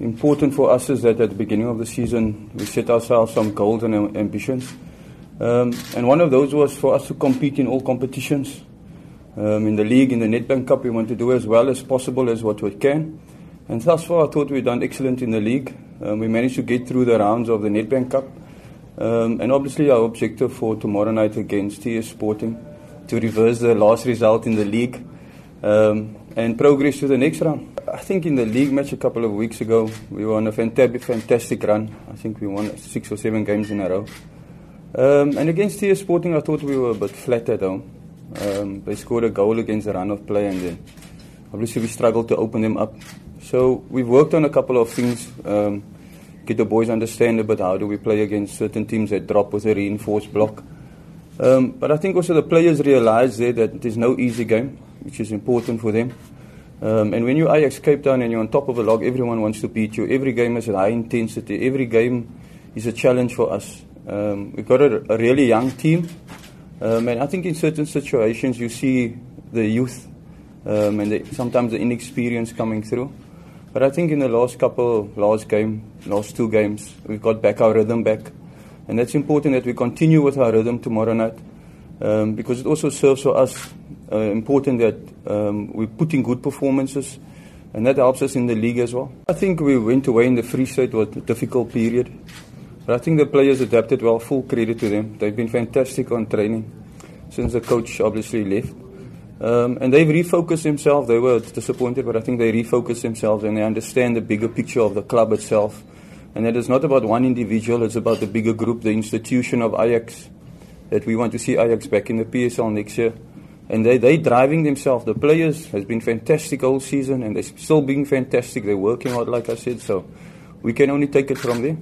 important for us is that at the beginning of the season we set ourselves some goals and ambitions. Um, and one of those was for us to compete in all competitions. Um, in the league, in the Nedbank Cup, we want to do as well as possible as what we can. And thus far, I thought we've done excellent in the league. Um, we managed to get through the rounds of the Nedbank Cup. Um, and obviously, our objective for tomorrow night against TS Sporting to reverse the last result in the league um, and progress to the next round. I think in the league match a couple of weeks ago, we were on a fantastic, run. I think we won six or seven games in a row. Um, and against TS Sporting, I thought we were a bit flat at home. Um, they scored a goal against the run of play, and then obviously we struggled to open them up. So we've worked on a couple of things. Um, get the boys understand a bit how do we play against certain teams that drop with a reinforced block. Um, but I think also the players realize there that it is no easy game, which is important for them. Um, and when you Ajax Cape Town and you're on top of the log, everyone wants to beat you. Every game is at high intensity. Every game is a challenge for us. Um, we've got a, a really young team, um, and I think in certain situations you see the youth um, and the, sometimes the inexperience coming through. But I think in the last couple, last game, last two games, we've got back our rhythm back, and that's important that we continue with our rhythm tomorrow night, um, because it also serves for us uh, important that um, we put in good performances, and that helps us in the league as well. I think we went away in the Free State was a difficult period. But I think the players adapted well. Full credit to them. They've been fantastic on training since the coach obviously left. Um, and they've refocused themselves. They were disappointed, but I think they refocused themselves and they understand the bigger picture of the club itself. And that is not about one individual, it's about the bigger group, the institution of Ajax, that we want to see Ajax back in the PSL next year. And they, they're driving themselves. The players has been fantastic all season and they're still being fantastic. They're working hard, like I said, so we can only take it from there.